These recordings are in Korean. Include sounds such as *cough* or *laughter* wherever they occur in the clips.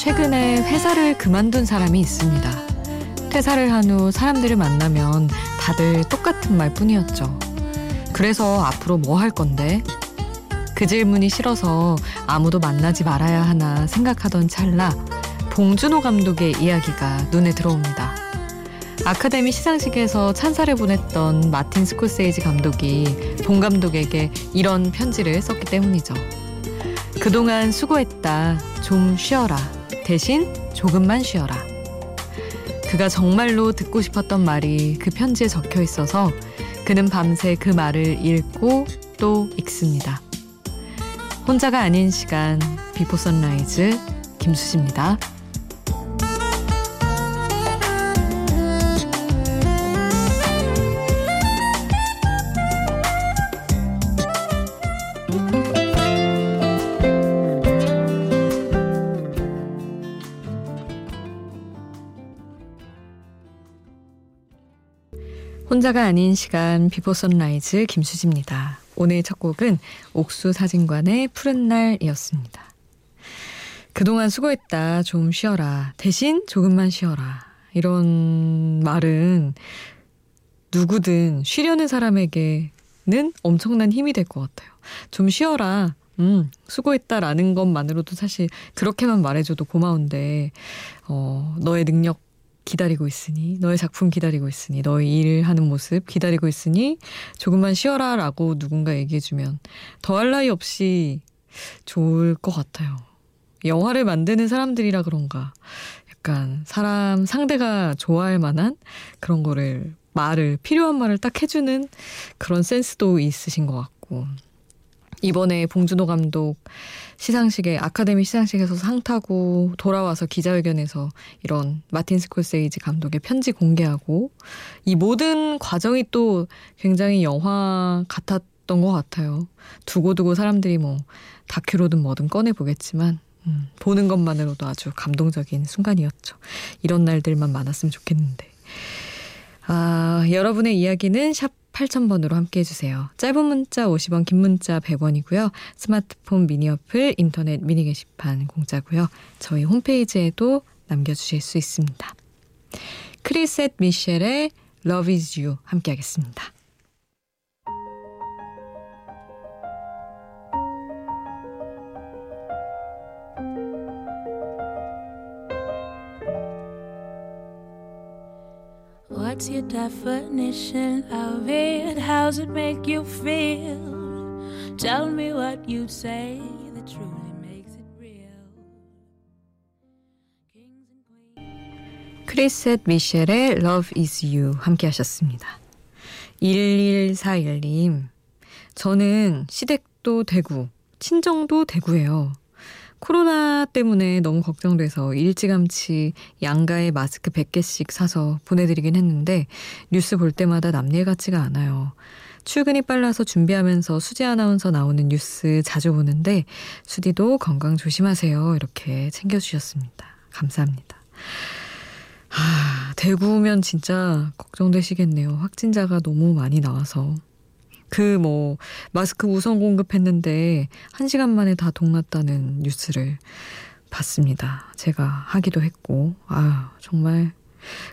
최근에 회사를 그만둔 사람이 있습니다. 퇴사를 한 후 사람들을 만나면 다들 똑같은 말 뿐이었죠. 그래서 앞으로 뭐 할 건데? 그 질문이 싫어서 아무도 만나지 말아야 하나 생각하던 찰나 봉준호 감독의 이야기가 눈에 들어옵니다. 아카데미 시상식에서 찬사를 보냈던 마틴 스코세이지 감독이 봉 감독에게 이런 편지를 썼기 때문이죠. 그동안 수고했다. 좀 쉬어라. 대신 조금만 쉬어라. 그가 정말로 듣고 싶었던 말이 그 편지에 적혀 있어서 그는 밤새 그 말을 읽고 또 읽습니다. 혼자가 아닌 시간 Before Sunrise 김수지입니다. 혼자가 아닌 시간 Before Sunrise 김수지입니다. 오늘 첫 곡은 옥수 사진관의 푸른 날이었습니다. 그동안 수고했다. 좀 쉬어라. 대신 조금만 쉬어라. 이런 말은 누구든 쉬려는 사람에게는 엄청난 힘이 될 것 같아요. 좀 쉬어라. 음, 수고했다라는 것만으로도 사실 그렇게만 말해줘도 고마운데, 어, 너의 능력 기다리고 있으니 너의 작품 기다리고 있으니 너의 일을 하는 모습 기다리고 있으니 조금만 쉬어라 라고 누군가 얘기해주면 더할 나위 없이 좋을 것 같아요. 영화를 만드는 사람들이라 그런가 약간 사람 상대가 좋아할 만한 그런 거를 말을 필요한 말을 딱 해주는 그런 센스도 있으신 것 같고 이번에 봉준호 감독 시상식에 아카데미 시상식에서 상 타고 돌아와서 기자회견에서 이런 마틴 스콜세이지 감독의 편지 공개하고 이 모든 과정이 또 굉장히 영화 같았던 것 같아요. 두고두고 사람들이 뭐 다큐로든 뭐든 꺼내 보겠지만 음, 보는 것만으로도 아주 감동적인 순간이었죠. 이런 날들만 많았으면 좋겠는데. 아, 여러분의 이야기는 샵 8000번으로 함께 해주세요. 짧은 문자 50원, 긴 문자 100원이고요. 스마트폰 미니 어플, 인터넷 미니 게시판 공짜고요. 저희 홈페이지에도 남겨주실 수 있습니다. 크리셋 미셸의 Love is You 함께 하겠습니다. What's your definition of it? How's it make you feel? Tell me what you'd say that truly makes it real. 크리셋 미셸의 Love is You 함께 하셨습니다. 1141님, 저는 시댁도 대구, 친정도 대구예요. 코로나 때문에 너무 걱정돼서 일찌감치 양가에 마스크 100개씩 사서 보내드리긴 했는데 뉴스 볼 때마다 남일 같지가 않아요. 출근이 빨라서 준비하면서 수지 아나운서 나오는 뉴스 자주 보는데 수디도 건강 조심하세요. 이렇게 챙겨주셨습니다. 감사합니다. 아, 대구면 진짜 걱정되시겠네요. 확진자가 너무 많이 나와서. 그 뭐 마스크 우선 공급했는데 한 시간 만에 다 동났다는 뉴스를 봤습니다. 제가 하기도 했고 아 정말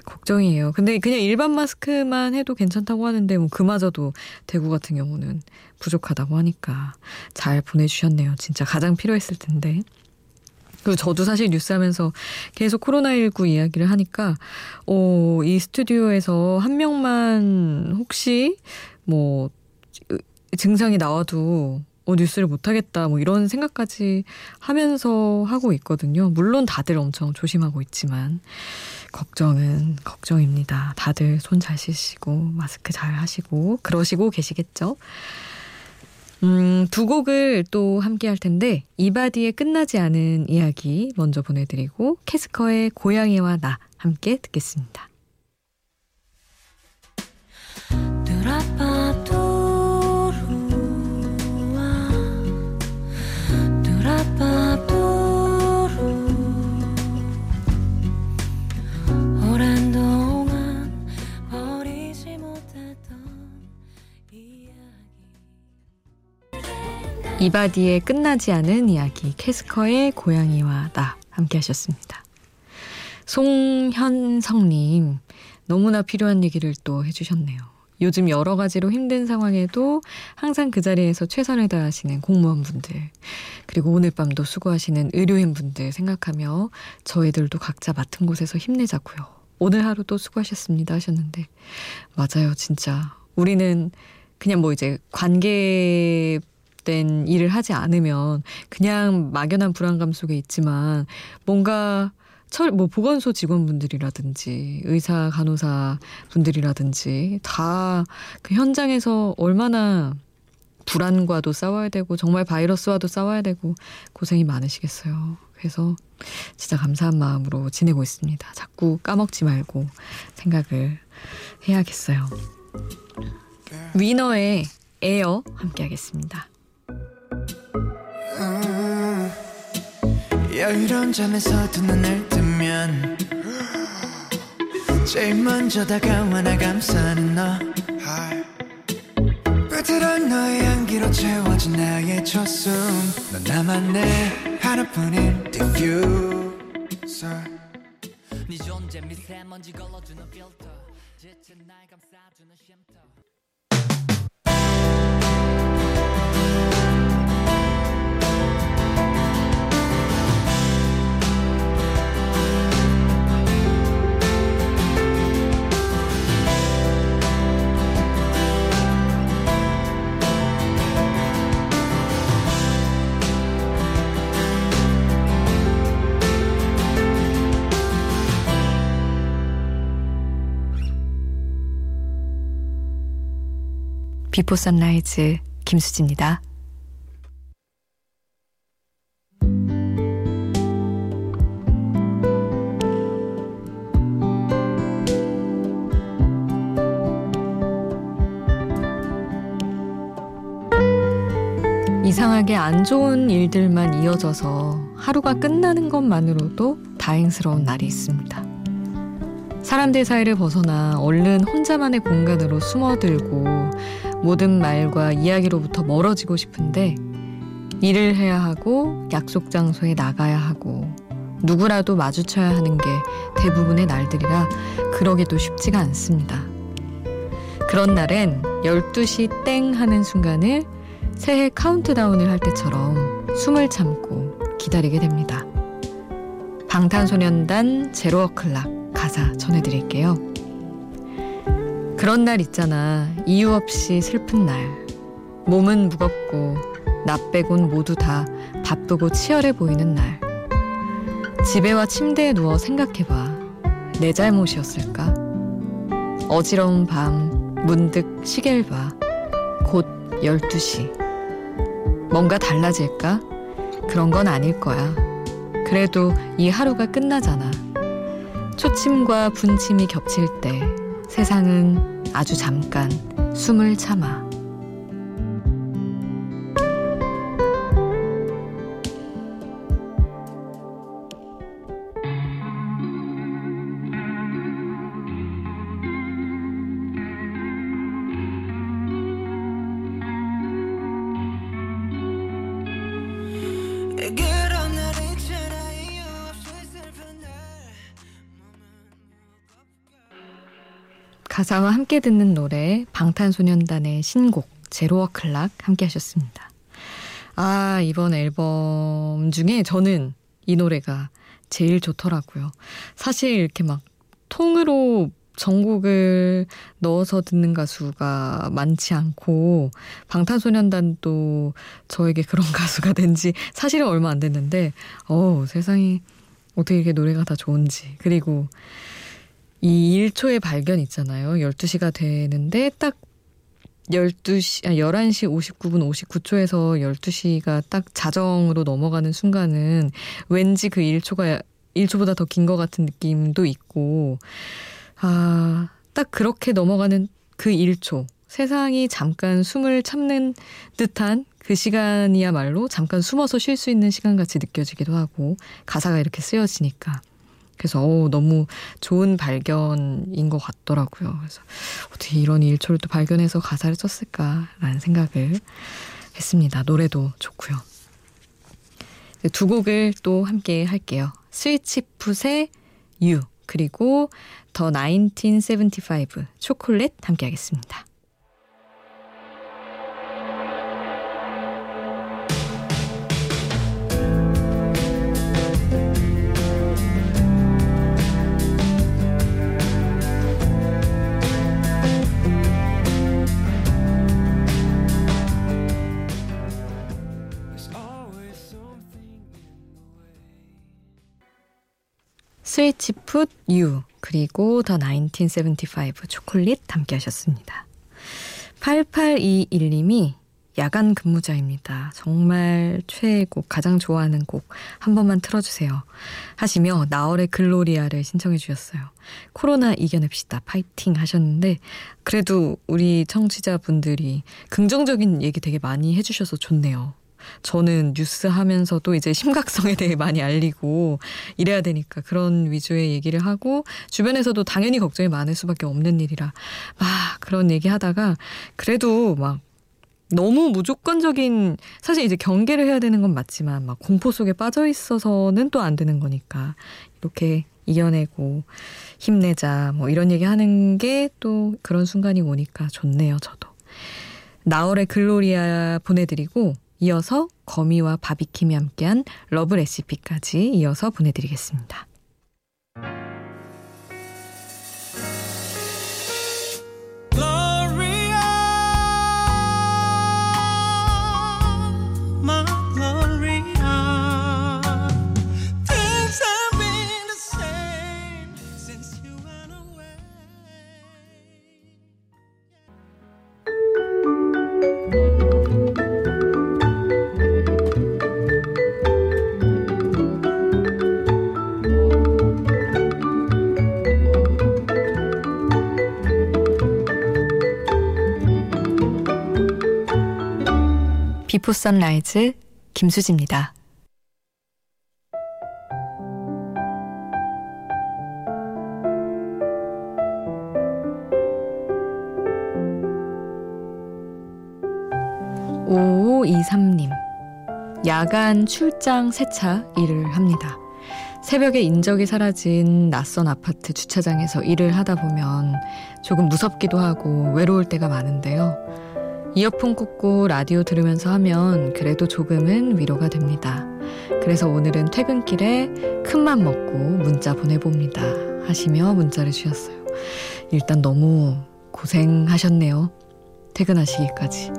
걱정이에요. 근데 그냥 일반 마스크만 해도 괜찮다고 하는데 뭐 그마저도 대구 같은 경우는 부족하다고 하니까 잘 보내주셨네요. 진짜 가장 필요했을 텐데. 그리고 저도 사실 뉴스 하면서 계속 코로나19 이야기를 하니까, 어, 이 스튜디오에서 한 명만 혹시 뭐 증상이 나와도 어, 뉴스를 못하겠다, 뭐 이런 생각까지 하면서 하고 있거든요. 물론 다들 엄청 조심하고 있지만, 걱정은 걱정입니다. 다들 손 잘 씻시고, 마스크 잘 하시고, 그러시고 계시겠죠? 음, 두 곡을 또 함께 할 텐데, 이바디의 끝나지 않은 이야기 먼저 보내드리고, 캐스커의 고양이와 나 함께 듣겠습니다. 이바디의 끝나지 않은 이야기 캐스커의 고양이와 나 함께 하셨습니다. 송현성님, 너무나 필요한 얘기를 또 해주셨네요. 요즘 여러 가지로 힘든 상황에도 항상 그 자리에서 최선을 다하시는 공무원분들, 그리고 오늘 밤도 수고하시는 의료인분들 생각하며 저희들도 각자 맡은 곳에서 힘내자고요. 오늘 하루도 수고하셨습니다 하셨는데, 맞아요, 진짜. 우리는 그냥 뭐 이제 관계 된 일을 하지 않으면 그냥 막연한 불안감 속에 있지만 뭔가 철, 뭐, 보건소 직원분들이라든지, 의사, 간호사 분들이라든지, 다 그 현장에서 얼마나 불안과도 싸워야 되고, 정말 바이러스와도 싸워야 되고, 고생이 많으시겠어요. 그래서 진짜 감사한 마음으로 지내고 있습니다. 자꾸 까먹지 말고 생각을 해야겠어요. 위너의 AIR 함께 하겠습니다. 여유로운 잠에서 두 눈을 뜨면 제일 먼저 다가와 나 감싸는 너. 부드러운 너의 향기로 채워진 나의 첫 숨 넌 나만의 하나뿐인 디퓨저 네 존재 미세먼지 걸러주는 필터 지친 날 감싸주는 쉼터 Before Sunrise 김수지입니다. 이상하게 안 좋은 일들만 이어져서 하루가 끝나는 것만으로도 다행스러운 날이 있습니다. 사람들 사이를 벗어나 얼른 혼자만의 공간으로 숨어들고 모든 말과 이야기로부터 멀어지고 싶은데 일을 해야 하고 약속 장소에 나가야 하고 누구라도 마주쳐야 하는 게 대부분의 날들이라 그러기도 쉽지가 않습니다. 그런 날엔 12시 땡 하는 순간을 새해 카운트다운을 할 때처럼 숨을 참고 기다리게 됩니다. 방탄소년단 제로어클락 가사 전해드릴게요. 그런 날 있잖아. 이유 없이 슬픈 날. 몸은 무겁고 나 빼곤 모두 다 바쁘고 치열해 보이는 날. 집에와 침대에 누워 생각해봐. 내 잘못이었을까? 어지러운 밤 문득 시계를 봐. 곧 12시. 뭔가 달라질까? 그런 건 아닐 거야. 그래도 이 하루가 끝나잖아. 초침과 분침이 겹칠 때 세상은 아주 잠깐 숨을 참아. 가사와 함께 듣는 노래 방탄소년단의 신곡 제로워 클락 함께 하셨습니다. 아, 이번 앨범 중에 저는 이 노래가 제일 좋더라고요. 사실 이렇게 막 통으로 전곡을 넣어서 듣는 가수가 많지 않고 방탄소년단도 저에게 그런 *laughs* 가수가 된 지 사실은 얼마 안 됐는데 어 세상이 어떻게 이렇게 노래가 다 좋은지 그리고 이 1초의 발견 있잖아요. 12시가 되는데 딱 12시, 아, 11시 59분 59초에서 12시가 딱 자정으로 넘어가는 순간은 왠지 그 1초가 1초보다 더 긴 것 같은 느낌도 있고, 아, 딱 그렇게 넘어가는 그 1초. 세상이 잠깐 숨을 참는 듯한 그 시간이야말로 잠깐 숨어서 쉴 수 있는 시간 같이 느껴지기도 하고, 가사가 이렇게 쓰여지니까. 그래서 어 너무 좋은 발견인 것 같더라고요. 그래서 어떻게 이런 일초를 또 발견해서 가사를 썼을까라는 생각을 했습니다. 노래도 좋고요. 두 곡을 또 함께 할게요. 스위치풋의 You 그리고 더 1975 초콜릿 함께 하겠습니다. Switchfoot You 그리고 The 1975 Chocolate 함께 하셨습니다. 8821님이 야간 근무자입니다. 정말 최애곡, 가장 좋아하는 곡 한 번만 틀어주세요. 하시며 나얼의 Gloria를 신청해 주셨어요. 코로나 이겨냅시다. 파이팅 하셨는데 그래도 우리 청취자분들이 긍정적인 얘기 되게 많이 해주셔서 좋네요. 저는 뉴스 하면서도 이제 심각성에 대해 많이 알리고 이래야 되니까 그런 위주의 얘기를 하고 주변에서도 당연히 걱정이 많을 수밖에 없는 일이라 막 그런 얘기 하다가 그래도 막 너무 무조건적인 사실 이제 경계를 해야 되는 건 맞지만 막 공포 속에 빠져 있어서는 또 안 되는 거니까 이렇게 이겨내고 힘내자 뭐 이런 얘기 하는 게 또 그런 순간이 오니까 좋네요 저도. 나월의 글로리아 보내드리고 이어서 거미와 바비킴이 함께한 러브 레시피까지 이어서 보내드리겠습니다. Before Sunrise 김수지입니다. 오오이삼님 야간 출장 세차 일을 합니다. 새벽에 인적이 사라진 낯선 아파트 주차장에서 일을 하다 보면 조금 무섭기도 하고 외로울 때가 많은데요. 이어폰 꽂고 라디오 들으면서 하면 그래도 조금은 위로가 됩니다. 그래서 오늘은 퇴근길에 큰맘 먹고 문자 보내봅니다. 하시며 문자를 주셨어요. 일단 너무 고생하셨네요. 퇴근하시기까지.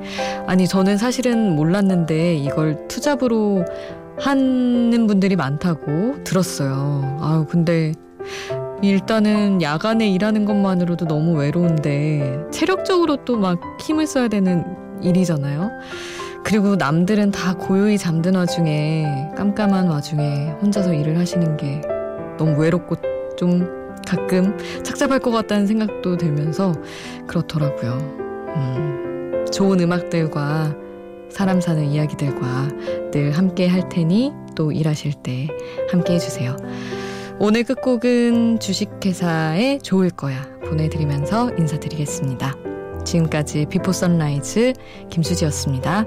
아니, 저는 사실은 몰랐는데 이걸 투잡으로 하는 분들이 많다고 들었어요. 아유, 근데 일단은 야간에 일하는 것만으로도 너무 외로운데 체력적으로 또 막 힘을 써야 되는 일이잖아요. 그리고 남들은 다 고요히 잠든 와중에 깜깜한 와중에 혼자서 일을 하시는 게 너무 외롭고 좀 가끔 착잡할 것 같다는 생각도 들면서 그렇더라고요. 음, 좋은 음악들과 사람 사는 이야기들과 늘 함께 할 테니 또 일하실 때 함께 해주세요. 오늘 끝곡은 주식회사의 좋을 거야 보내드리면서 인사드리겠습니다. 지금까지 비포 선라이즈 김수지였습니다.